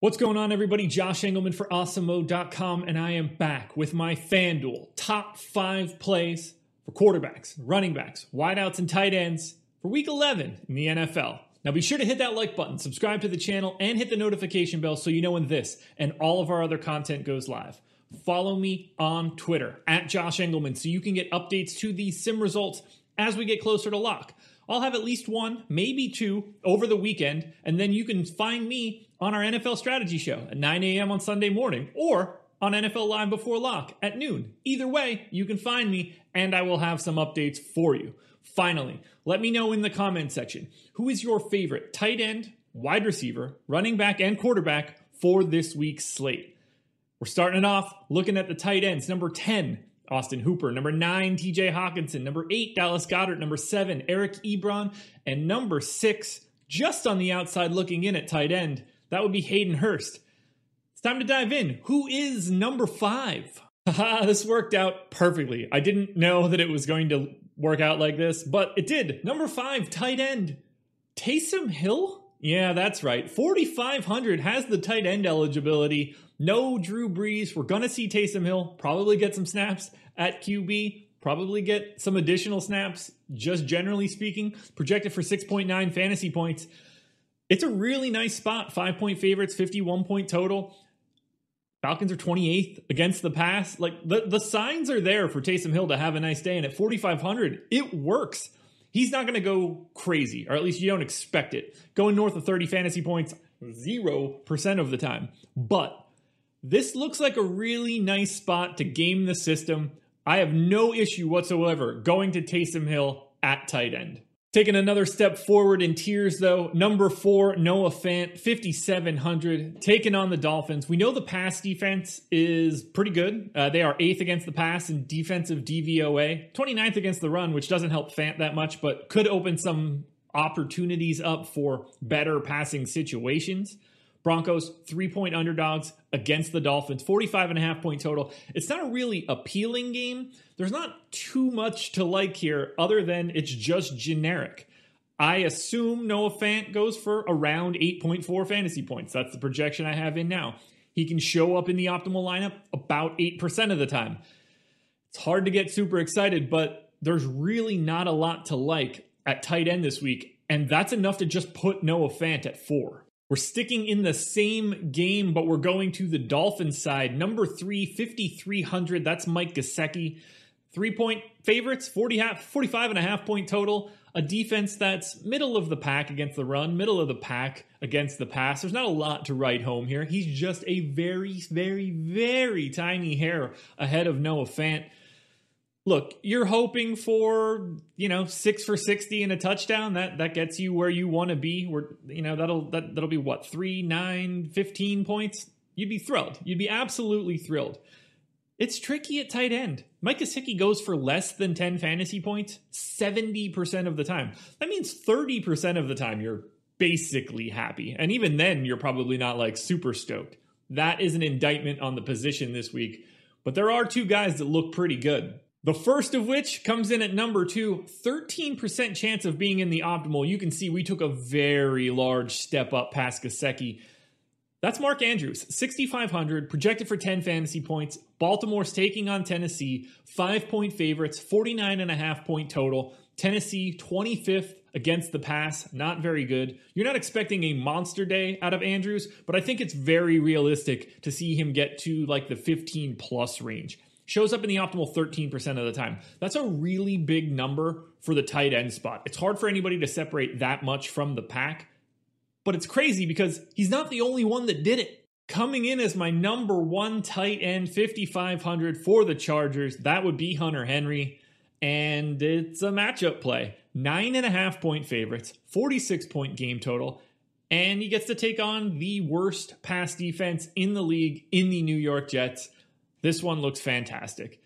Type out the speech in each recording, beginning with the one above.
What's going on, everybody? Josh Engleman for awesemo.com, and I am back with my FanDuel top five plays for quarterbacks, running backs, wideouts, and tight ends for week 11 in the NFL. Now, be sure to hit that like button, subscribe to the channel, and hit the notification bell so you know when this and all of our other content goes live. Follow me on Twitter at Josh Engleman so you can get updates to these sim results as we get closer to lock. I'll have at least one, maybe two over the weekend, and then you can find me on our NFL strategy show at 9 a.m. on Sunday morning or on NFL Live Before Lock at noon. Either way, you can find me and I will have some updates for you. Finally, let me know in the comment section who is your favorite tight end, wide receiver, running back, and quarterback for this week's slate. We're starting it off looking at the tight ends. Number 10, Austin Hooper. Number nine, TJ Hockenson. Number eight, Dallas Goedert. Number seven, Eric Ebron. And number six, just on the outside looking in at tight end, that would be Hayden Hurst. It's time to dive in. Who is number five? This worked out perfectly. I didn't know that it was going to work out like this, but it did. Number five, tight end. Taysom Hill? Yeah, that's right. 4,500 has the tight end eligibility. No Drew Brees. We're going to see Taysom Hill probably get some snaps at QB, probably get some additional snaps, just generally speaking. Projected for 6.9 fantasy points. It's a really nice spot. Five point favorites, 51 point total. Falcons are 28th against the pass. Like the, the signs are there for Taysom Hill to have a nice day. And at 4,500, it works. He's not going to go crazy, or at least you don't expect it. Going north of 30 fantasy points, 0% of the time. But this looks like a really nice spot to game the system. I have no issue whatsoever going to Taysom Hill at tight end. Taking another step forward in tiers, though, number four, Noah Fant, 5,700, taking on the Dolphins. We know the pass defense is pretty good. Uh, they are eighth against the pass in defensive DVOA, 29th against the run, which doesn't help Fant that much, but could open some opportunities up for better passing situations. Broncos, three point underdogs against the Dolphins, 45 and a half point total. It's not a really appealing game. There's not too much to like here other than it's just generic. I assume Noah Fant goes for around 8.4 fantasy points. That's the projection I have in now. He can show up in the optimal lineup about 8% of the time. It's hard to get super excited, but there's really not a lot to like at tight end this week. And that's enough to just put Noah Fant at four. We're sticking in the same game, but we're going to the Dolphins side. Number three, 5,300. That's Mike Gesicki. Three point favorites, 40 half, 45 and a half point total. A defense that's middle of the pack against the run, middle of the pack against the pass. There's not a lot to write home here. He's just a very, very, very tiny hair ahead of Noah Fant look, you're hoping for, you know, 6 for 60 and a touchdown. That that gets you where you want to be. Where you know, that'll that that'll be what? 3, 9, 15 points. You'd be thrilled. You'd be absolutely thrilled. It's tricky at tight end. Mike Gesicki goes for less than 10 fantasy points 70% of the time. That means 30% of the time you're basically happy. And even then, you're probably not like super stoked. That is an indictment on the position this week. But there are two guys that look pretty good. The first of which comes in at number two, 13% chance of being in the optimal. You can see we took a very large step up past Gesicki. That's Mark Andrews, 6,500, projected for 10 fantasy points. Baltimore's taking on Tennessee, five point favorites, 49 and a half point total. Tennessee 25th against the pass, not very good. You're not expecting a monster day out of Andrews, but I think it's very realistic to see him get to like the 15 plus range. Shows up in the optimal 13% of the time. That's a really big number for the tight end spot. It's hard for anybody to separate that much from the pack, but it's crazy because he's not the only one that did it. Coming in as my number one tight end, 5,500 for the Chargers, that would be Hunter Henry. And it's a matchup play. Nine and a half point favorites, 46 point game total. And he gets to take on the worst pass defense in the league in the New York Jets. This one looks fantastic.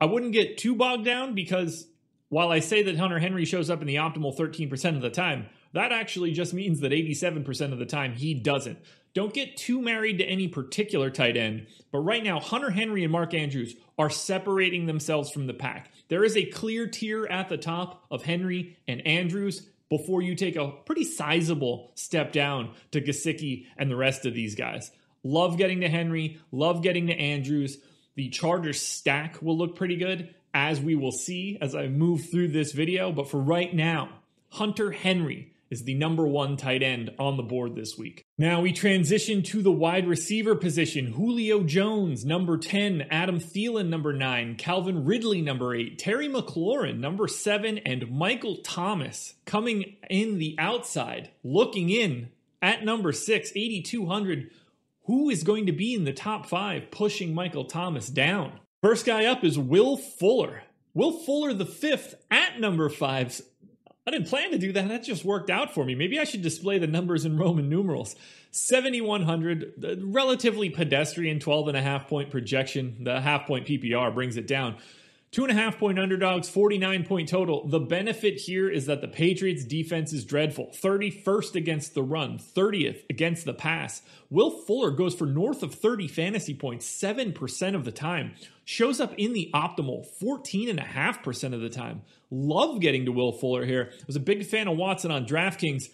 I wouldn't get too bogged down because while I say that Hunter Henry shows up in the optimal 13% of the time, that actually just means that 87% of the time he doesn't. Don't get too married to any particular tight end, but right now, Hunter Henry and Mark Andrews are separating themselves from the pack. There is a clear tier at the top of Henry and Andrews before you take a pretty sizable step down to Gesicki and the rest of these guys. Love getting to Henry, love getting to Andrews. The Chargers stack will look pretty good, as we will see as I move through this video. But for right now, Hunter Henry is the number one tight end on the board this week. Now we transition to the wide receiver position. Julio Jones, number 10, Adam Thielen, number 9, Calvin Ridley, number 8, Terry McLaurin, number 7, and Michael Thomas coming in the outside, looking in at number 6, 8,200. Who is going to be in the top five pushing Michael Thomas down? First guy up is Will Fuller. Will Fuller, the fifth, at number five, I didn't plan to do that. That just worked out for me. Maybe I should display the numbers in Roman numerals. 7,100, uh, relatively pedestrian 12 and a half point projection. The half point PPR brings it down. Two and a half point underdogs, 49 point total. The benefit here is that the Patriots defense is dreadful. 31st against the run, 30th against the pass. Will Fuller goes for north of 30 fantasy points 7% of the time. Shows up in the optimal 14.5% of the time. Love getting to Will Fuller here. I was a big fan of Watson on DraftKings.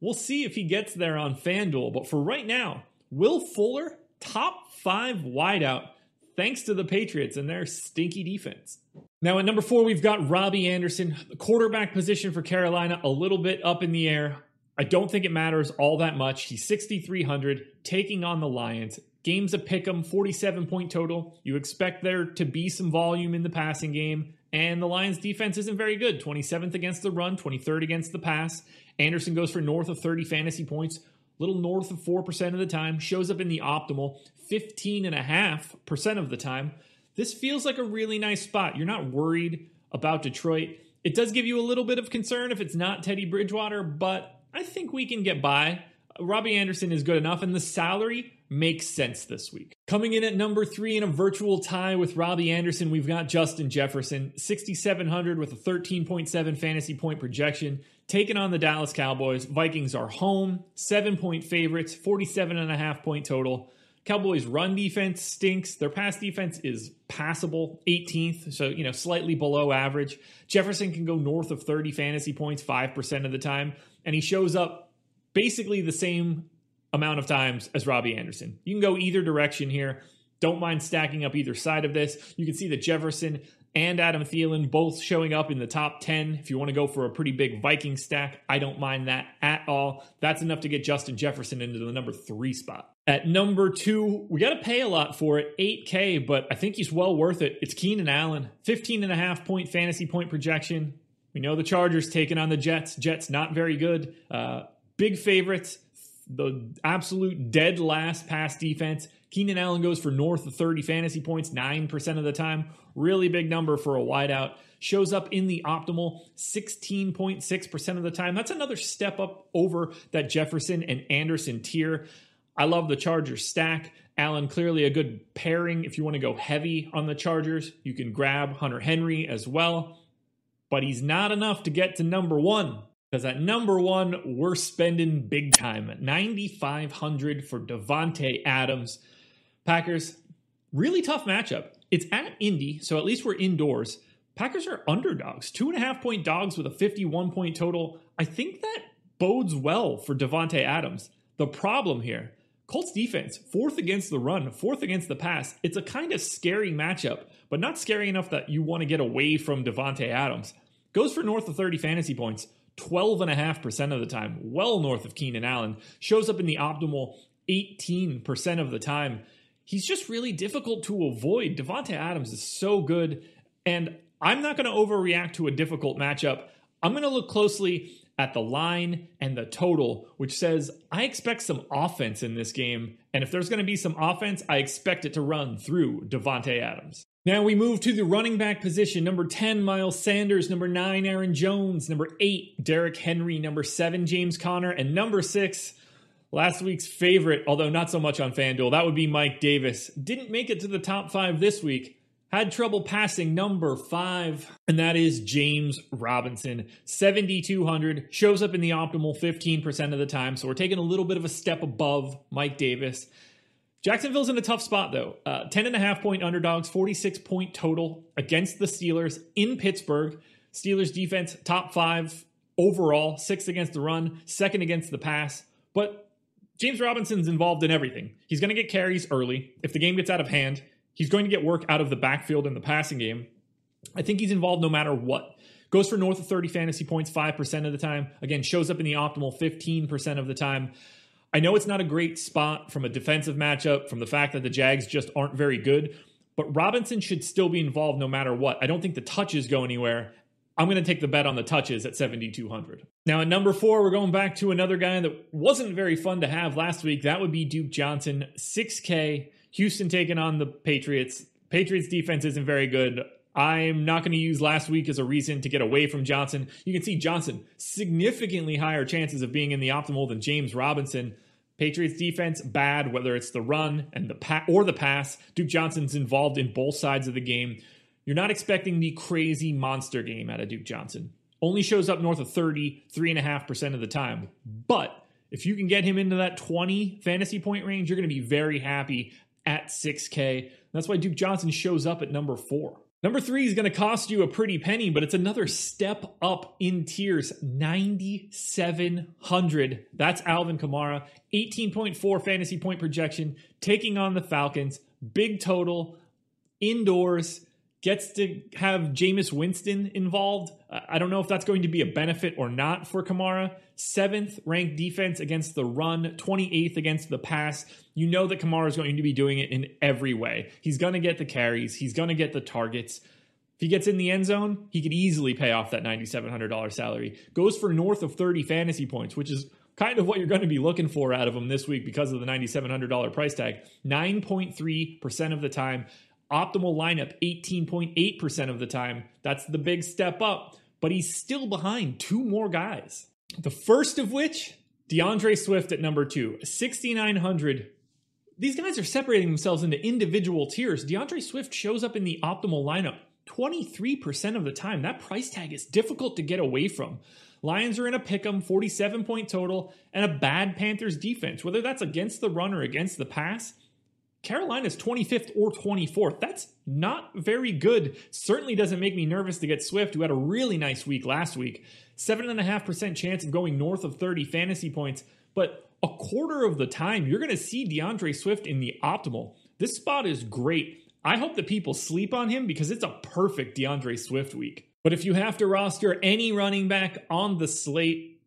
We'll see if he gets there on FanDuel. But for right now, Will Fuller, top five wideout thanks to the Patriots and their stinky defense. Now, at number four, we've got Robbie Anderson. The quarterback position for Carolina, a little bit up in the air. I don't think it matters all that much. He's 6,300, taking on the Lions. Games a pick 'em, 47 point total. You expect there to be some volume in the passing game, and the Lions defense isn't very good. 27th against the run, 23rd against the pass. Anderson goes for north of 30 fantasy points, little north of 4% of the time, shows up in the optimal 15.5% of the time. This feels like a really nice spot. You're not worried about Detroit. It does give you a little bit of concern if it's not Teddy Bridgewater, but I think we can get by. Robbie Anderson is good enough, and the salary makes sense this week. Coming in at number three in a virtual tie with Robbie Anderson, we've got Justin Jefferson, 6,700 with a 13.7 fantasy point projection, taking on the Dallas Cowboys. Vikings are home, seven point favorites, 47 and a half point total. Cowboys' run defense stinks. Their pass defense is passable, 18th, so you know slightly below average. Jefferson can go north of 30 fantasy points 5% of the time, and he shows up basically the same amount of times as Robbie Anderson. You can go either direction here. Don't mind stacking up either side of this. You can see that Jefferson and Adam Thielen both showing up in the top 10. If you want to go for a pretty big Viking stack, I don't mind that at all. That's enough to get Justin Jefferson into the number three spot. At number two, we got to pay a lot for it, 8K, but I think he's well worth it. It's Keenan Allen, 15 and a half point fantasy point projection. We know the Chargers taking on the Jets. Jets not very good. Uh, big favorites. The absolute dead last pass defense. Keenan Allen goes for north of 30 fantasy points 9% of the time. Really big number for a wideout. Shows up in the optimal 16.6% of the time. That's another step up over that Jefferson and Anderson tier. I love the Chargers stack. Allen clearly a good pairing if you want to go heavy on the Chargers. You can grab Hunter Henry as well, but he's not enough to get to number one. Because at number one, we're spending big time at 9,500 for Davante Adams. Packers, really tough matchup. It's at Indy, so at least we're indoors. Packers are underdogs, two and a half point dogs with a 51 point total. I think that bodes well for Davante Adams. The problem here, Colts defense, fourth against the run, fourth against the pass. It's a kind of scary matchup, but not scary enough that you want to get away from Davante Adams. goes for north of 30 fantasy points 12.5% of the time, well north of Keenan Allen, shows up in the optimal 18% of the time. He's just really difficult to avoid. Davante Adams is so good, and I'm not going to overreact to a difficult matchup. I'm going to look closely at the line and the total, which says I expect some offense in this game. And if there's going to be some offense, I expect it to run through Davante Adams. Now we move to the running back position. Number 10, Miles Sanders. Number 9, Aaron Jones. Number 8, Derrick Henry. Number 7, James Conner. And number 6, last week's favorite, although not so much on FanDuel, that would be Mike Davis. Didn't make it to the top 5 this week. Had trouble passing number 5, and that is James Robinson. 7,200. Shows up in the optimal 15% of the time, so we're taking a little bit of a step above Mike Davis. Jacksonville's in a tough spot, though. Uh, 10 and a half point underdogs, 46 point total against the Steelers in Pittsburgh. Steelers defense, top five overall, sixth against the run, second against the pass. But James Robinson's involved in everything. He's going to get carries early. If the game gets out of hand, he's going to get work out of the backfield in the passing game. I think he's involved no matter what. Goes for north of 30 fantasy points 5% of the time. Again, shows up in the optimal 15% of the time. I know it's not a great spot from a defensive matchup, from the fact that the Jags just aren't very good, but Robinson should still be involved no matter what. I don't think the touches go anywhere. I'm going to take the bet on the touches at 7,200. Now, at number four, we're going back to another guy that wasn't very fun to have last week. That would be Duke Johnson, 6K. Houston taking on the Patriots. Patriots defense isn't very good. I'm not going to use last week as a reason to get away from Johnson. You can see Johnson significantly higher chances of being in the optimal than James Robinson. Patriots defense bad, whether it's the run and the pa- or the pass. Duke Johnson's involved in both sides of the game. You're not expecting the crazy monster game out of Duke Johnson. Only shows up north of 30, 3.5% of the time. But if you can get him into that 20 fantasy point range, you're going to be very happy at 6K. That's why Duke Johnson shows up at number four. Number three is going to cost you a pretty penny, but it's another step up in tiers 9,700. That's Alvin Kamara, 18.4 fantasy point projection, taking on the Falcons. Big total, indoors, gets to have Jameis Winston involved. I don't know if that's going to be a benefit or not for Kamara. Seventh ranked defense against the run, 28th against the pass. You know that Kamara is going to be doing it in every way. He's going to get the carries, he's going to get the targets. If he gets in the end zone, he could easily pay off that $9,700 salary. Goes for north of 30 fantasy points, which is kind of what you're going to be looking for out of him this week because of the $9,700 price tag. 9.3% of the time. Optimal lineup 18.8% of the time. That's the big step up, but he's still behind two more guys. The first of which, D'Andre Swift at number two, 6,900. These guys are separating themselves into individual tiers. D'Andre Swift shows up in the optimal lineup 23% of the time. That price tag is difficult to get away from. Lions are in a pick 'em, 47 point total, and a bad Panthers defense. Whether that's against the run or against the pass, Carolina's 25th or 24th. That's not very good. Certainly doesn't make me nervous to get Swift, who had a really nice week last week. 7.5% chance of going north of 30 fantasy points. But a quarter of the time, you're going to see D'Andre Swift in the optimal. This spot is great. I hope that people sleep on him because it's a perfect D'Andre Swift week. But if you have to roster any running back on the slate,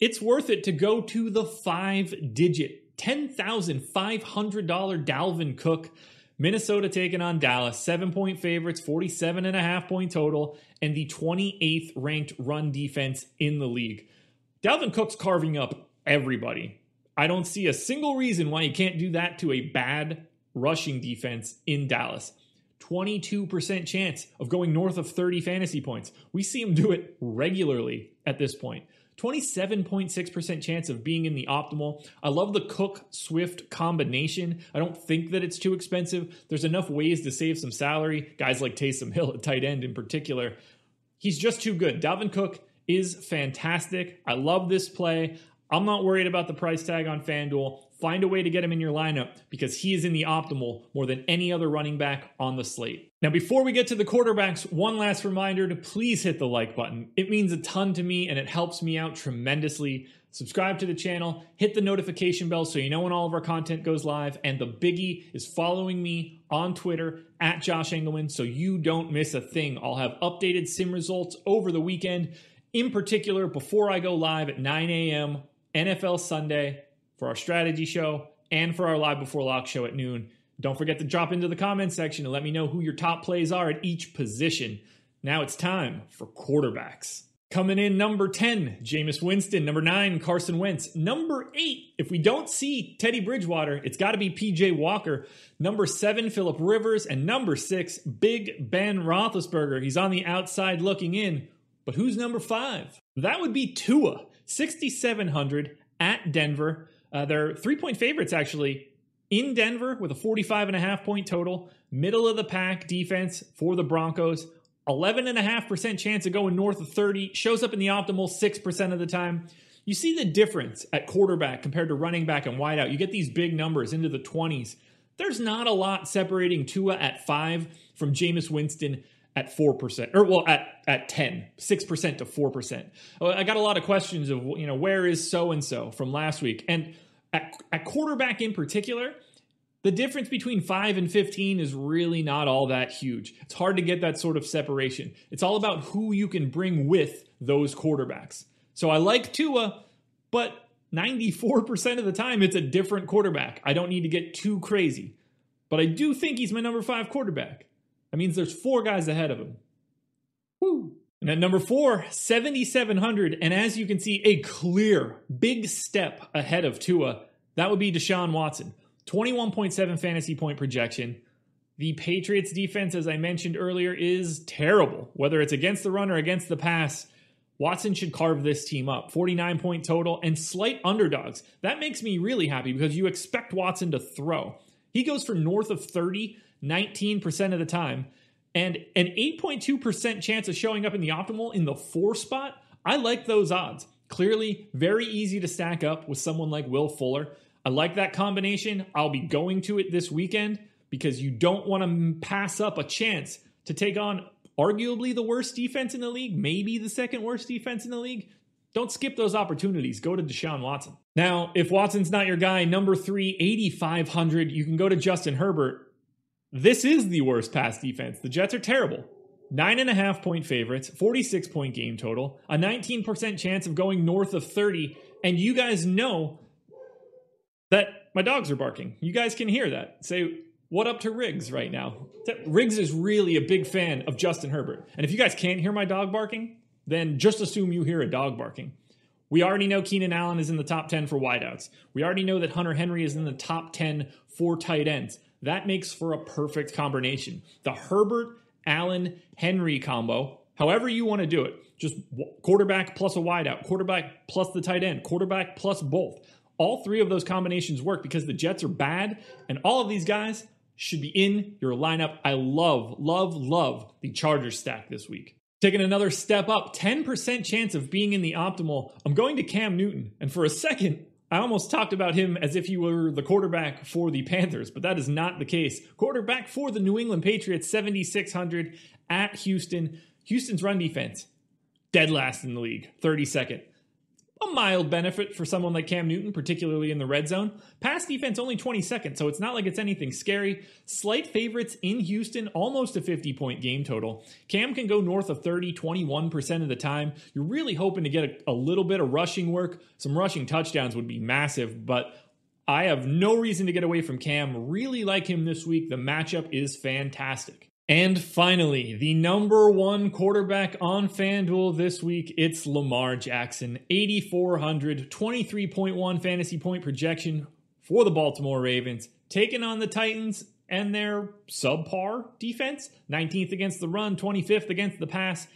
it's worth it to go to the five digit $10,500 Dalvin Cook. Minnesota taking on Dallas, seven point favorites, 47 and a half point total, and the 28th ranked run defense in the league. Dalvin Cook's carving up everybody. I don't see a single reason why you can't do that to a bad rushing defense in Dallas. 22% chance of going north of 30 fantasy points. We see him do it regularly at this point. 27.6% chance of being in the optimal. I love the Cook Swift combination. I don't think that it's too expensive. There's enough ways to save some salary. Guys like Taysom Hill at tight end in particular. He's just too good. Dalvin Cook is fantastic. I love this play. I'm not worried about the price tag on FanDuel. Find a way to get him in your lineup because he is in the optimal more than any other running back on the slate. Now, before we get to the quarterbacks, one last reminder to please hit the like button. It means a ton to me and it helps me out tremendously. Subscribe to the channel, hit the notification bell so you know when all of our content goes live. And the biggie is following me on Twitter at Josh Engleman so you don't miss a thing. I'll have updated sim results over the weekend. In particular, before I go live at 9 a.m. NFL Sunday for our strategy show and for our live before lock show at noon. Don't forget to drop into the comments section and let me know who your top plays are at each position. Now it's time for quarterbacks. Coming in number 10, Jameis Winston. Number 9, Carson Wentz. Number 8, if we don't see Teddy Bridgewater, it's got to be PJ Walker. Number 7, Philip Rivers. And number 6, Big Ben Roethlisberger. He's on the outside looking in. But who's number 5? That would be Tua. 6,700 at Denver. Uh, they're three point favorites, actually, in Denver with a 45 and a half point total. Middle of the pack defense for the Broncos. 11.5% chance of going north of 30. Shows up in the optimal 6% of the time. You see the difference at quarterback compared to running back and wideout. You get these big numbers into the 20s. There's not a lot separating Tua at 5 from Jameis Winston at 4% or well at at 10 6% to 4% i got a lot of questions of you know where is so and so from last week? And at, at quarterback in particular the difference between 5 and 15 is really not all that huge. It's hard to get that sort of separation. It's all about who you can bring with those quarterbacks. So i like tua but 94% of the time it's a different quarterback. I don't need to get too crazy. But i do think he's my number 5 quarterback that means there's four guys ahead of him. Woo! And at number four, 7,700. And as you can see, a clear big step ahead of Tua. That would be Deshaun Watson. 21.7 fantasy point projection. The Patriots defense, as I mentioned earlier, is terrible. Whether it's against the run or against the pass, Watson should carve this team up. 49 point total and slight underdogs. That makes me really happy because you expect Watson to throw. He goes for north of 30 19% of the time, and an 8.2% chance of showing up in the optimal in the four spot. I like those odds. Clearly, very easy to stack up with someone like Will Fuller. I like that combination. I'll be going to it this weekend because you don't want to pass up a chance to take on arguably the worst defense in the league, maybe the second worst defense in the league. Don't skip those opportunities. Go to Deshaun Watson. Now, if Watson's not your guy, number three, 8,500, you can go to Justin Herbert. This is the worst pass defense. The Jets are terrible. Nine and a half point favorites, 46 point game total, a 19% chance of going north of 30. And you guys know that my dogs are barking. You guys can hear that. Say, what up to Riggs right now? Riggs is really a big fan of Justin Herbert. And if you guys can't hear my dog barking, then just assume you hear a dog barking. We already know Keenan Allen is in the top 10 for wideouts. We already know that Hunter Henry is in the top 10 for tight ends. That makes for a perfect combination. The Herbert, Allen, Henry combo, however you want to do it, just quarterback plus a wideout, quarterback plus the tight end, quarterback plus both. All three of those combinations work because the Jets are bad, and all of these guys should be in your lineup. I love, love, love the Chargers stack this week. Taking another step up, 10% chance of being in the optimal. I'm going to Cam Newton. And for a second, I almost talked about him as if he were the quarterback for the Panthers, but that is not the case. Quarterback for the New England Patriots, 7,600 at Houston. Houston's run defense, dead last in the league, 32nd a mild benefit for someone like Cam Newton, particularly in the red zone. Pass defense only 22nd, so it's not like it's anything scary. Slight favorites in Houston, almost a 50 point game total. Cam can go north of 30, 21% of the time. You're really hoping to get a, a little bit of rushing work. Some rushing touchdowns would be massive, but I have no reason to get away from Cam. Really like him this week. The matchup is fantastic. And finally, the number one quarterback on FanDuel this week, it's Lamar Jackson. 8,400, 23.1 fantasy point projection for the Baltimore Ravens, taking on the Titans and their subpar defense. 19th against the run, 25th against the pass.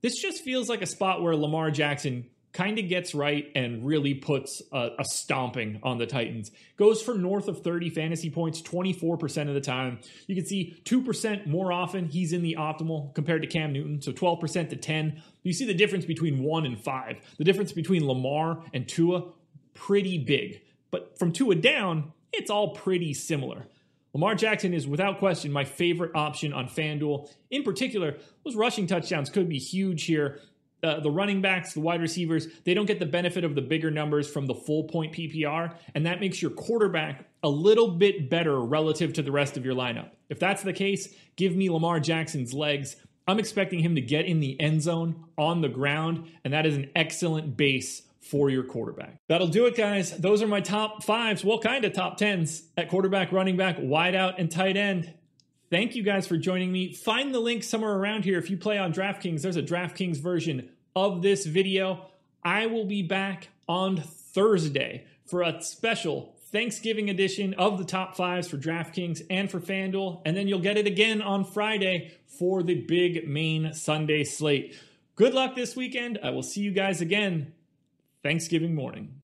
This just feels like a spot where Lamar Jackson kind of gets right and really puts a, a, stomping on the Titans. Goes for north of 30 fantasy points 24% of the time. You can see 2% more often he's in the optimal compared to Cam Newton, so 12% to 10. You see the difference between 1 and 5. The difference between Lamar and Tua pretty big. but from Tua down, it's all pretty similar. Lamar Jackson is without question my favorite option on FanDuel. In particular, those rushing touchdowns could be huge here. Uh, the running backs, the wide receivers, they don't get the benefit of the bigger numbers from the full point PPR, and that makes your quarterback a little bit better relative to the rest of your lineup. If that's the case, give me Lamar Jackson's legs. I'm expecting him to get in the end zone on the ground, and that is an excellent base for your quarterback. That'll do it, guys. Those are my top fives. Well, kind of top tens at quarterback, running back, wideout, and tight end. Thank you guys for joining me. Find the link somewhere around here if you play on DraftKings. There's a DraftKings version of this video. I will be back on Thursday for a special Thanksgiving edition of the top fives for DraftKings and for FanDuel. And then you'll get it again on Friday for the big main Sunday slate. Good luck this weekend. I will see you guys again Thanksgiving morning.